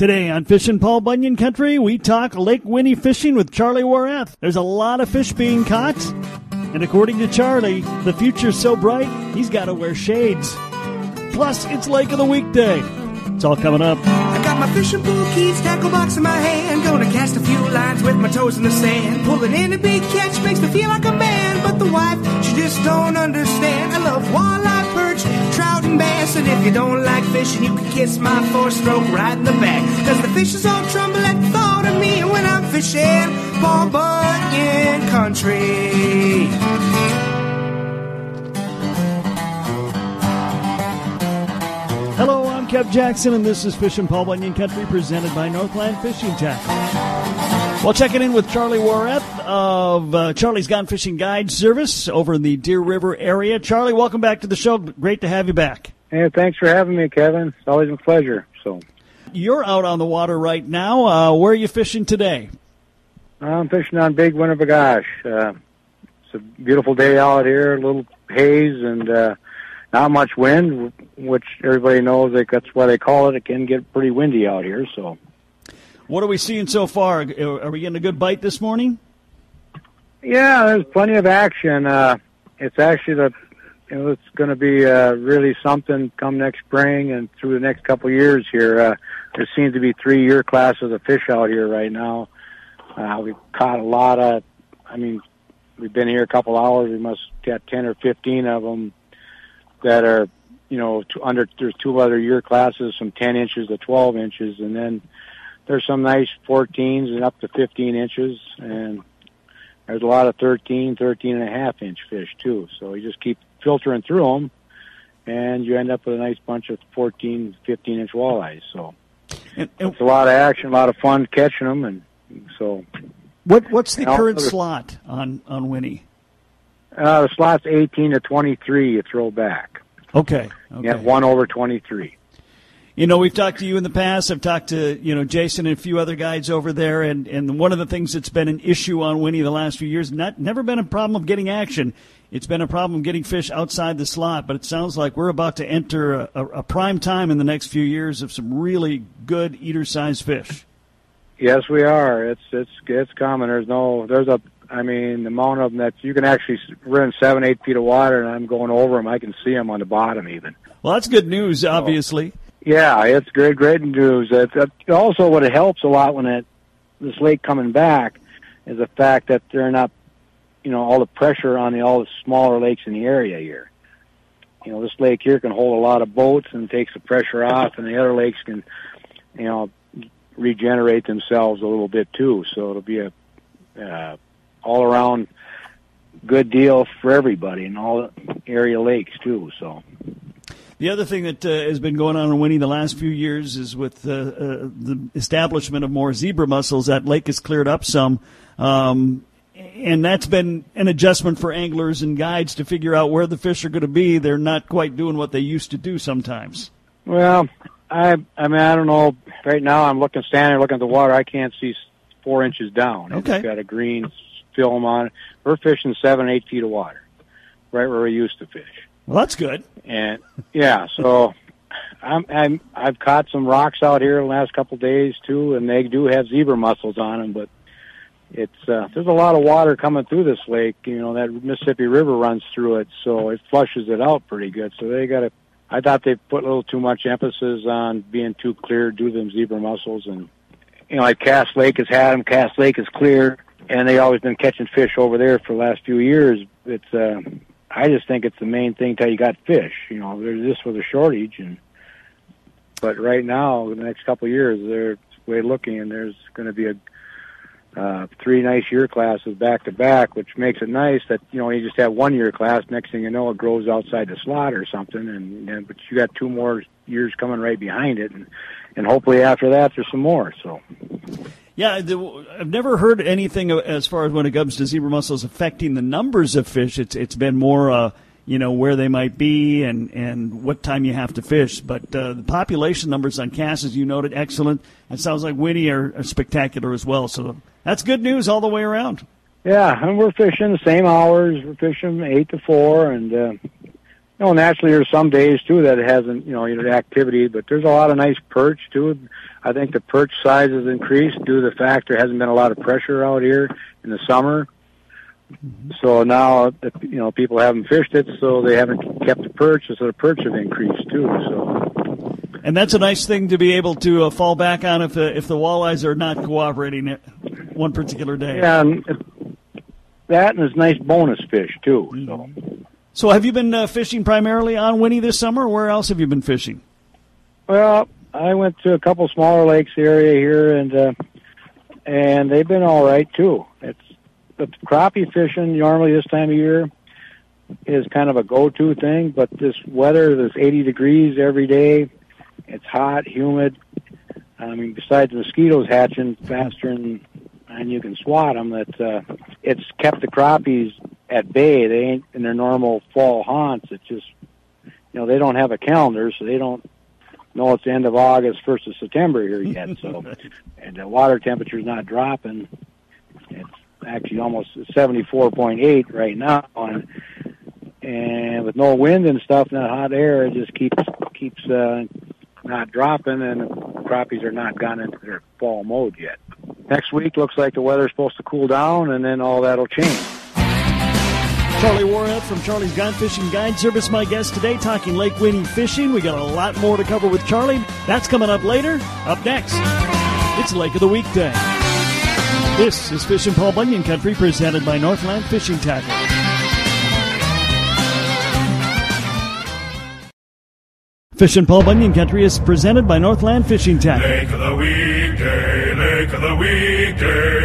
Today on Fishin' Paul Bunyan Country, we talk Lake Winnie fishing with Charlie Wareth. There's a lot of fish being caught, and according to Charlie, the future's so bright, he's got to wear shades. Plus, it's Lake of the Weekday. It's all coming up. I got my fishing pole keys, tackle box in my hand. Gonna cast a few lines with my toes in the sand. Pulling in a big catch makes me feel like a man. But the wife, she just don't understand. I love walleye, and bass. And if you don't like fishing, you can kiss my four stroke right in the back. Cause the fishes all tremble at the thought of me when I'm fishing. Paul Bunyan Country. Hello, I'm Kev Jackson, and this is Fishin' Paul Bunyan Country presented by Northland Fishing Tackle. Well, checking in with Charlie Wareth of uh, Charlie's Gone Fishing Guide Service over in the Deer River area. Charlie, welcome back to the show. Great to have you back. Hey, thanks for having me, Kevin. It's always a pleasure. So You're out on the water right now. Uh, where are you fishing today? I'm fishing on Big Winnebagosh. Uh, it's a beautiful day out here, a little haze and uh, not much wind, which everybody knows that that's why they call it. It can get pretty windy out here. So What are we seeing so far? Are we getting a good bite this morning? yeah, there's plenty of action. Uh, it's actually the you know, it's going to be uh, really something come next spring and through the next couple years here. Uh, there seems to be three year classes of fish out here right now. Uh, we've caught a lot of, I mean, we've been here a couple hours. We must get 10 or 15 of them that are, you know, under, there's two other year classes from 10 inches to 12 inches. And then there's some nice 14s and up to 15 inches. And there's a lot of 13, 13 and a half inch fish too. So you just keep filtering through them and you end up with a nice bunch of 14, 15 inch walleyes. So And, and it's a lot of action, a lot of fun catching them. And so what what's the also current slot on on Winnie? uh, the slot's 18 to 23 you throw back. Okay. okay. You have one over 23. You know, we've talked to you in the past. I've talked to you know Jason and a few other guys over there, and and one of the things that's been an issue on Winnie the last few years, not never been a problem of getting action. It's been a problem getting fish outside the slot. But it sounds like we're about to enter a, a, a prime time in the next few years of some really good eater-sized fish. Yes, we are. It's it's it's common. There's no there's a I mean the amount of them that you can actually we're in seven eight feet of water and I'm going over them. I can see them on the bottom even. Well, that's good news, obviously. Yeah, it's great great news. It, it, also, what it helps a lot when it this lake coming back is the fact that they're not you know all the pressure on the all the smaller lakes in the area here. You know this lake here can hold a lot of boats and takes the pressure off, and the other lakes can you know regenerate themselves a little bit too. So it'll be a uh, all around good deal for everybody in all the area lakes too. So The other thing that uh, has been going on in Winnie the last few years is with uh, uh, the establishment of more zebra mussels. That lake has cleared up some, um, and that's been an adjustment for anglers and guides to figure out where the fish are going to be. They're not quite doing what they used to do sometimes. well, I I mean I don't know. Right now I'm looking standing there looking at the water. I can't see four inches down. Okay. It's got a green film on it. We're fishing seven eight feet of water, right where we used to fish. Well, that's good. And yeah, so I'm, I'm I've caught some rocks out here the last couple of days too, and they do have zebra mussels on them. But it's uh, there's a lot of water coming through this lake. You know that Mississippi River runs through it, so it flushes it out pretty good. So they got to. I thought they put a little too much emphasis on being too clear to them zebra mussels, and you know like Cass Lake has had them. Cass Lake is clear, and they always been catching fish over there for the last few years. It's uh, I just think it's the main thing till you got fish. You know, there's this was a shortage, and but right now, in the next couple of years, they're way looking, and there's going to be a uh, three nice year classes back to back, which makes it nice that you know you just have one year class. Next thing you know, it grows outside the slot or something, and, and but you got two more years coming right behind it, and and hopefully after that there's some more. So Yeah, I've never heard anything as far as when it comes to zebra mussels affecting the numbers of fish. It's it's been more, uh, you know, where they might be and and what time you have to fish. But uh, the population numbers on Cass, as you noted, excellent. It sounds like Winnie are, are spectacular as well. So that's good news all the way around. Yeah, and we're fishing the same hours. We're fishing eight to four, and uh, you know, naturally there's some days too that it hasn't, you know, you know, activity. But there's a lot of nice perch too. I think the perch size has increased due to the fact there hasn't been a lot of pressure out here in the summer. So now, you know, people haven't fished it, so they haven't kept the perch, so the perch have increased too. So, And that's a nice thing to be able to uh, fall back on if the if the walleyes are not cooperating it one particular day. yeah, and that and it's nice bonus fish too. So, So have you been uh, fishing primarily on Winnie this summer? Or where else have you been fishing? well, I went to a couple smaller lakes area here, and uh, and they've been all right too. It's the crappie fishing normally this time of year is kind of a go-to thing, but this weather, this 80 degrees every day, it's hot, humid. I mean, besides mosquitoes hatching faster than and you can swat them, that uh, it's kept the crappies at bay. They ain't in their normal fall haunts. It's just, you know, they don't have a calendar, so they don't know it's the end of August, first of September here yet. So, and the water temperature's not dropping. It's actually almost 74.8 right now, and and with no wind and stuff, that hot air, it just keeps keeps uh, not dropping, and crappies are not gone into their fall mode yet. Next week looks like the weather's supposed to cool down, and then all that'll change. Charlie Wareth from Charlie's Guide Fishing Guide Service, my guest today, talking Lake Winnie fishing. We got a lot more to cover with Charlie. That's coming up later. Up next, it's Lake of the Weekday. This is Fishing Paul Bunyan Country, presented by Northland Fishing Tackle. Fish Fishing Paul Bunyan Country is presented by Northland Fishing Tackle. Lake of the weekday, lake of the weekday,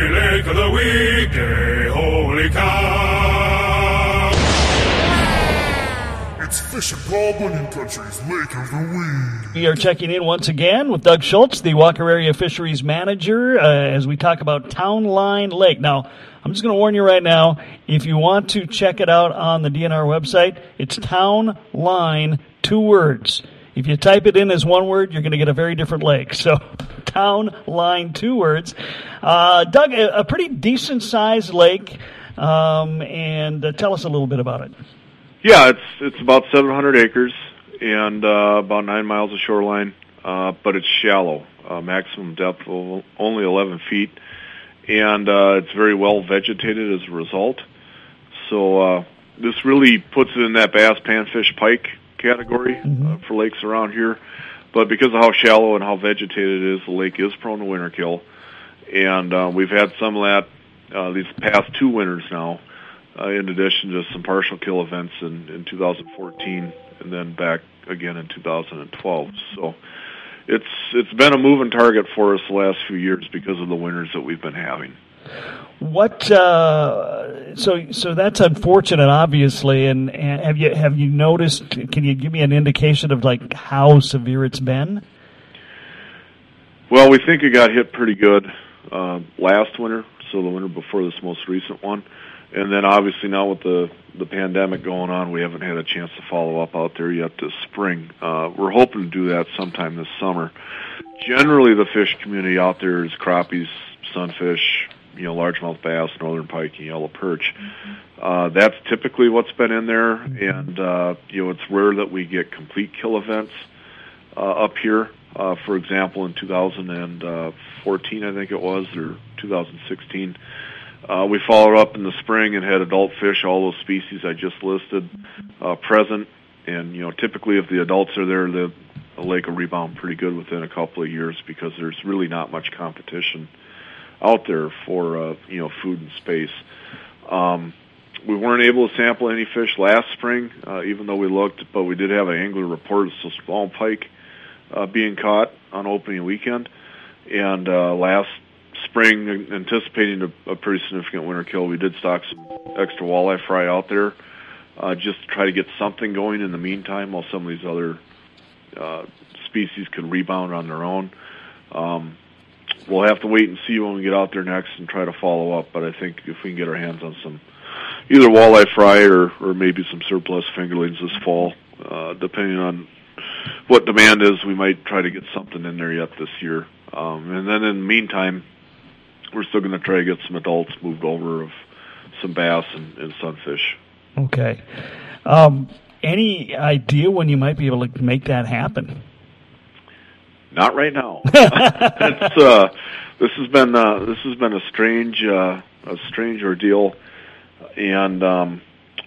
It's Fishing Paul Bunyan Country's Lake of the Week. We are checking in once again with Doug Schultz, the Walker Area Fisheries Manager, uh, as we talk about Town Line Lake. Now, I'm just going to warn you right now, if you want to check it out on the DNR website, it's Town Line, two words. If you type it in as one word, you're going to get a very different lake. So, Town Line, two words. Uh, Doug, a, a pretty decent sized lake, um, and uh, tell us a little bit about it. Yeah, it's it's about 700 acres and uh, about nine miles of shoreline, uh, but it's shallow. Uh, maximum depth of only 11 feet, and uh, it's very well vegetated as a result. So uh, this really puts it in that bass, panfish, pike category uh, for lakes around here. But because of how shallow and how vegetated it is, the lake is prone to winter kill, and uh, we've had some of that uh, these past two winters now uh, in addition to some partial kill events in, in 2014 and then back again in 2012. So it's it's been a moving target for us the last few years because of the winters that we've been having. What? Uh, so so that's unfortunate, obviously. And, and have you have you noticed? Can you give me an indication of like how severe it's been? Well, we think it got hit pretty good uh, last winter, so the winter before this most recent one, and then obviously now with the the pandemic going on, we haven't had a chance to follow up out there yet this spring. Uh, we're hoping to do that sometime this summer. Generally, the fish community out there is crappies, sunfish, you know, largemouth bass, northern pike, and yellow perch. Uh, that's typically what's been in there, and uh, you know, it's rare that we get complete kill events uh, up here. Uh, for example, in 2014, I think it was, or 2016, uh, we followed up in the spring and had adult fish, all those species I just listed, uh, present. And you know, typically, if the adults are there, the, the lake will rebound pretty good within a couple of years because there's really not much competition out there for uh, you know food and space. Um, we weren't able to sample any fish last spring, uh, even though we looked, but we did have an angler report of some small pike uh, being caught on opening weekend. And uh, last spring, anticipating a, a pretty significant winter kill, we did stock some extra walleye fry out there uh, just to try to get something going in the meantime while some of these other uh, species can rebound on their own. Um, we'll have to wait and see when we get out there next and try to follow up. But I think if we can get our hands on some either walleye fry or, or maybe some surplus fingerlings this fall, uh, depending on what demand is, we might try to get something in there yet this year. Um, and then in the meantime, we're still going to try to get some adults moved over of some bass and, and sunfish. Okay. Um, any idea when you might be able to make that happen? Not right now. it's uh, this has been uh, this has been a strange uh, a strange ordeal, and um,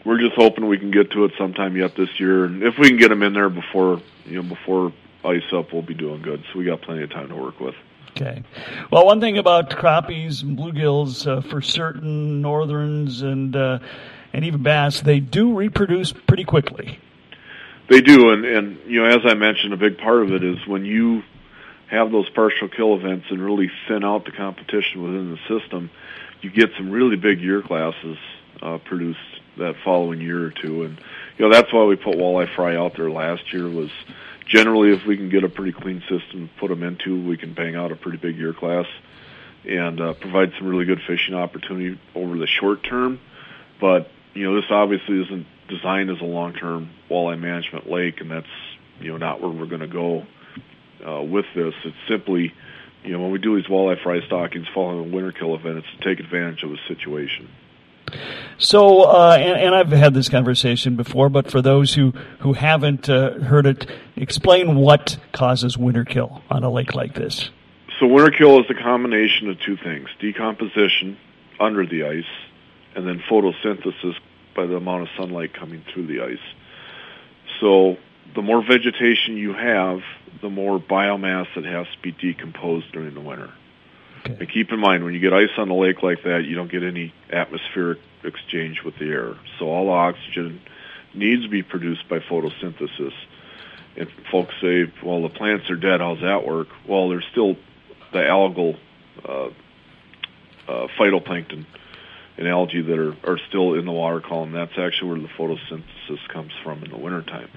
we're just hoping we can get to it sometime yet this year. And if we can get them in there before you know before ice up, we'll be doing good. So we got plenty of time to work with. Okay. Well, one thing about crappies and bluegills uh, for certain northerns and uh, and even bass, they do reproduce pretty quickly. They do, and and you know, as I mentioned, a big part of it is when you have those partial kill events and really thin out the competition within the system, you get some really big year classes uh, produced that following year or two, and you know that's why we put walleye fry out there last year was generally if we can get a pretty clean system to put them into, we can bang out a pretty big year class and uh, provide some really good fishing opportunity over the short term. But you know, this obviously isn't designed as a long-term walleye management lake, and that's you know not where we're going to go uh, with this. It's simply you know when we do these walleye fry stockings following a winter kill event, it's to take advantage of a situation. So, uh, and, and, I've had this conversation before, but for those who, who haven't uh, heard it, explain what causes winter kill on a lake like this. So, winter kill is a combination of two things decomposition under the ice, and then photosynthesis by the amount of sunlight coming through the ice. So the more vegetation you have, the more biomass that has to be decomposed during the winter. Okay. And keep in mind, when you get ice on a lake like that, you don't get any atmospheric exchange with the air. So all the oxygen needs to be produced by photosynthesis. And folks say, well, the plants are dead. How's that work? Well, there's still the algal uh, uh, phytoplankton and algae that are, are still in the water column. That's actually where the photosynthesis comes from in the wintertime.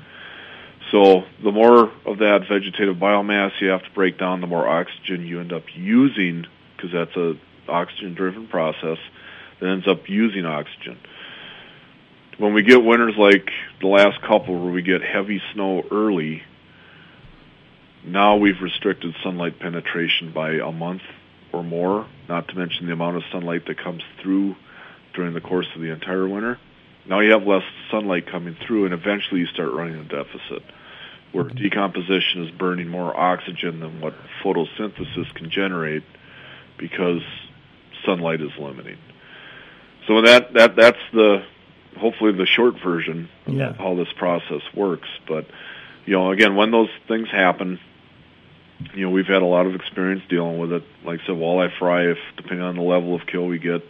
So the more of that vegetative biomass you have to break down, the more oxygen you end up using, because that's a oxygen-driven process that ends up using oxygen. When we get winters like the last couple, where we get heavy snow early, now we've restricted sunlight penetration by a month or more, not to mention the amount of sunlight that comes through during the course of the entire winter. Now you have less sunlight coming through, and eventually you start running a deficit, where mm-hmm. decomposition is burning more oxygen than what photosynthesis can generate because sunlight is limiting. So that that that's the hopefully the short version of yeah. how this process works. But you know, again, when those things happen, you know, we've had a lot of experience dealing with it. Like I said, walleye fry, if depending on the level of kill we get,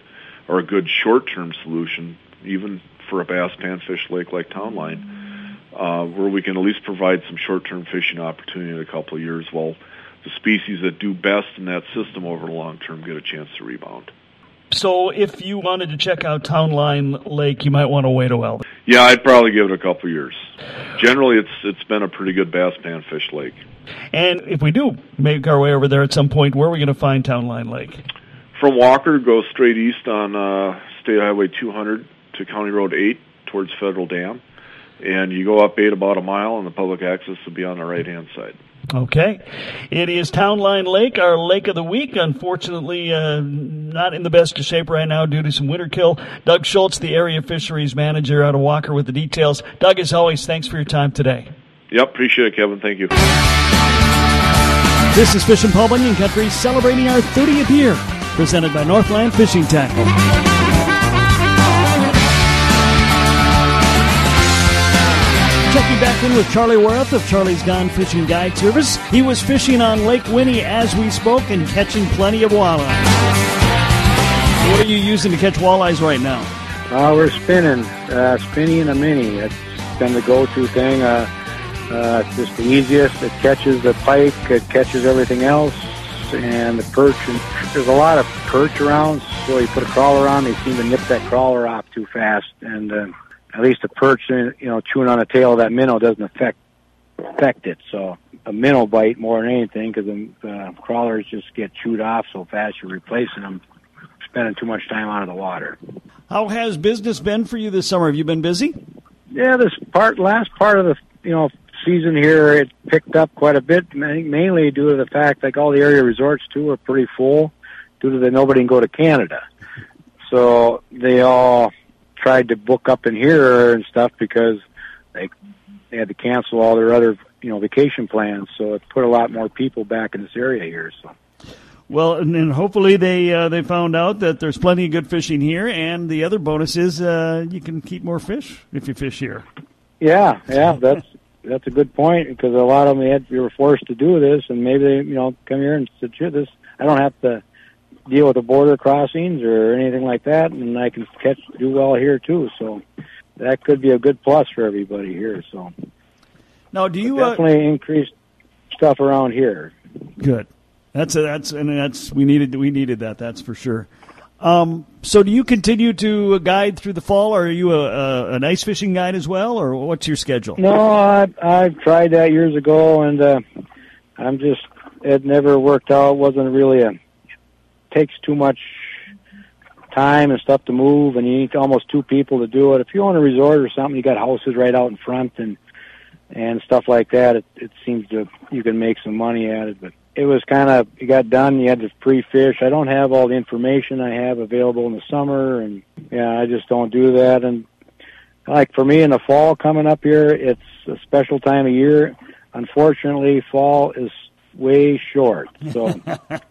are a good short-term solution, even for a bass panfish lake like Town Line, uh, where we can at least provide some short-term fishing opportunity in a couple of years while the species that do best in that system over the long term get a chance to rebound. So, if you wanted to check out Town Line Lake, you might want to wait a while. Yeah, I'd probably give it a couple of years. Generally, it's it's been a pretty good bass panfish lake. And if we do make our way over there at some point, where are we going to find Town Line Lake? From Walker, go straight east on uh, State Highway 200 to County Road 8 towards Federal Dam. And you go up 8 about a mile, and the public access will be on the right hand side. Okay. It is Town Line Lake, our lake of the week. Unfortunately, uh, not in the best of shape right now due to some winter kill. Doug Schultz, the area fisheries manager out of Walker, with the details. Doug, as always, thanks for your time today. Yep, appreciate it, Kevin. Thank you. This is Fishin' Paul Bunyan Country celebrating our 30th year presented by Northland Fishing Tackle. Checking back in with Charlie Wareth of Charlie's Gone Fishing Guide Service. He was fishing on Lake Winnie as we spoke and catching plenty of walleyes. What are you using to catch walleyes right now? Uh, we're spinning, uh, spinning a mini. It's been the go-to thing. Uh, uh, it's just the easiest. It catches the pike. It catches everything else and the perch. And there's a lot of perch around, so you put a crawler on, they seem to nip that crawler off too fast. And uh, at least the perch, you know, chewing on the tail of that minnow doesn't affect affect it. So a minnow bite more than anything, because the uh, crawlers just get chewed off so fast. You're replacing them, spending too much time out of the water. How has business been for you this summer? Have you been busy? Yeah, this part, last part of the, you know, season here, it picked up quite a bit, mainly due to the fact like all the area resorts too are pretty full due to the nobody can go to Canada. So they all tried to book up in here and stuff because they they had to cancel all their other you know vacation plans. So it put a lot more people back in this area here. So. Well, and, and hopefully they uh, they found out that there's plenty of good fishing here, and the other bonus is uh, you can keep more fish if you fish here. Yeah, yeah, that's that's a good point because a lot of them they had they were forced to do this, and maybe they you know come here and said, "Sure, this I don't have to deal with the border crossings or anything like that, and I can catch do well here too." So that could be a good plus for everybody here. So Now, do you But uh, definitely increase stuff around here. Good. That's a, that's and that's we needed we needed that. That's for sure. Um, so, do you continue to guide through the fall, or are you a, a an ice fishing guide as well, or what's your schedule? No, I I've tried that years ago, and uh, I'm just it never worked out. wasn't really a takes too much time and stuff to move, and you need almost two people to do it. If you own a resort or something, you got houses right out in front and and stuff like that. It it seems to you can make some money at it, but it was kind of you got done. You had to pre-fish. I don't have all the information I have available in the summer, and yeah, I just don't do that. And like for me in the fall coming up here, it's a special time of year. Unfortunately, fall is way short, so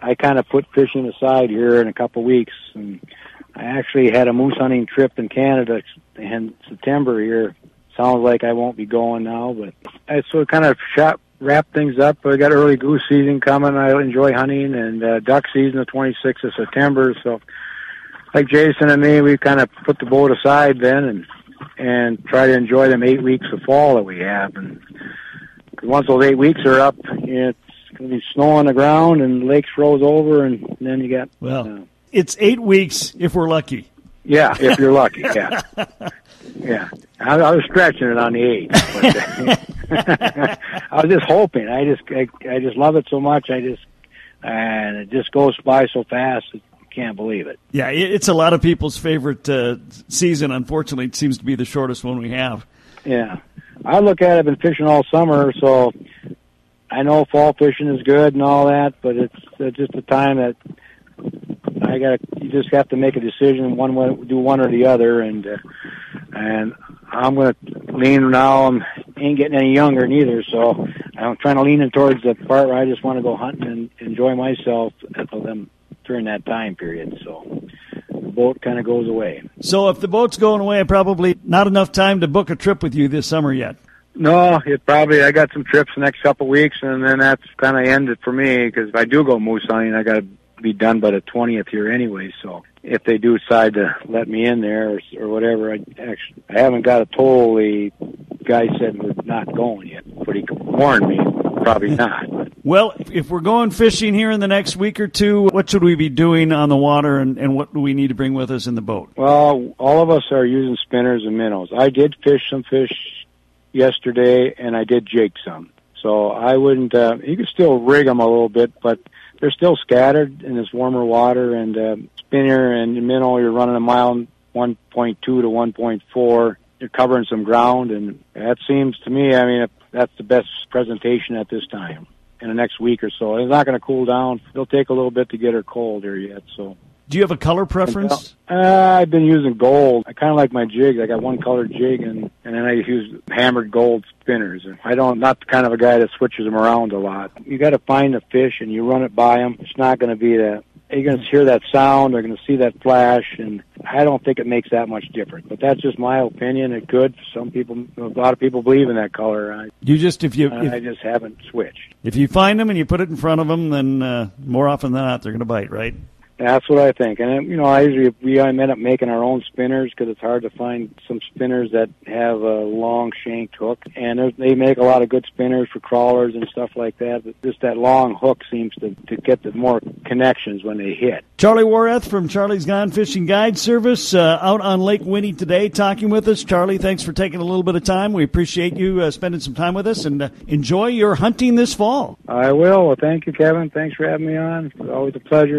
I kind of put fishing aside here in a couple weeks. And I actually had a moose hunting trip in Canada in September here. Sounds like I won't be going now, but I so kind of shot wrap things up. I got early goose season coming. I enjoy hunting and uh, duck season the 26th of September. So, like Jason and me, we kind of put the boat aside then and and try to enjoy them eight weeks of fall that we have. And once those eight weeks are up, going be snow on the ground and lakes froze over, and then you got Well, uh, it's eight weeks if we're lucky. yeah, if you're lucky, yeah, yeah. I, I was stretching it on the eight. But, I was just hoping. I just, I, I just love it so much. I just, and it just goes by so fast. You can't believe it. Yeah, it's a lot of people's favorite uh, season. Unfortunately, it seems to be the shortest one we have. Yeah, I look at it. I've been fishing all summer, so I know fall fishing is good and all that, but it's uh, just a time that I got. You just have to make a decision. One way, do one or the other, and uh, and I'm going to lean now. I'm ain't getting any younger neither, so I'm trying to lean in towards the part where I just want to go hunting and enjoy myself at them during that time period. So the boat kind of goes away. So, if the boat's going away, probably not enough time to book a trip with you this summer yet. No, it probably. I got some trips the next couple of weeks, and then that's kind of ended for me. Because if I do go moose hunting, I got to be done by the twentieth here anyway. So if they do decide to let me in there or, or whatever, I actually I haven't got a toll. The guy said we're not going yet, but he warned me probably hmm. not. But Well, if we're going fishing here in the next week or two, what should we be doing on the water, and, and what do we need to bring with us in the boat? Well, all of us are using spinners and minnows. I did fish some fish yesterday, and I did jig some. So I wouldn't. Uh, you can still rig them a little bit, but they're still scattered in this warmer water. And uh, spinner and minnow, you're running a mile 1.2 to 1.4. You're covering some ground, and that seems to me. I mean, that's the best presentation at this time. In the next week or so, it's not going to cool down. It'll take a little bit to get her cold here yet. So Do you have a color preference? uh, I've been using gold. I kind of like my jigs. I got one colored jig, and and then I use hammered gold spinners. And I don't not the kind of a guy that switches them around a lot. You got to find the fish, and you run it by them. It's not going to be that. You're going to hear that sound. They're going to see that flash, and I don't think it makes that much difference. But that's just my opinion. It could. Some people, a lot of people believe in that color. I, You just if you I if, just haven't switched. if you find them and you put it in front of them, then uh, more often than not they're going to bite, right? That's what I think. And, you know, I usually, we end up making our own spinners because it's hard to find some spinners that have a long shanked hook. And they make a lot of good spinners for crawlers and stuff like that. But just that long hook seems to, to get the more connections when they hit. Charlie Wareth from Charlie's Gone Fishing Guide Service uh, out on Lake Winnie today talking with us. Charlie, thanks for taking a little bit of time. We appreciate you uh, spending some time with us and uh, enjoy your hunting this fall. I will. Well, thank you, Kevin. Thanks for having me on. It's always a pleasure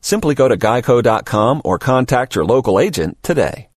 Simply go to geico.com or contact your local agent today.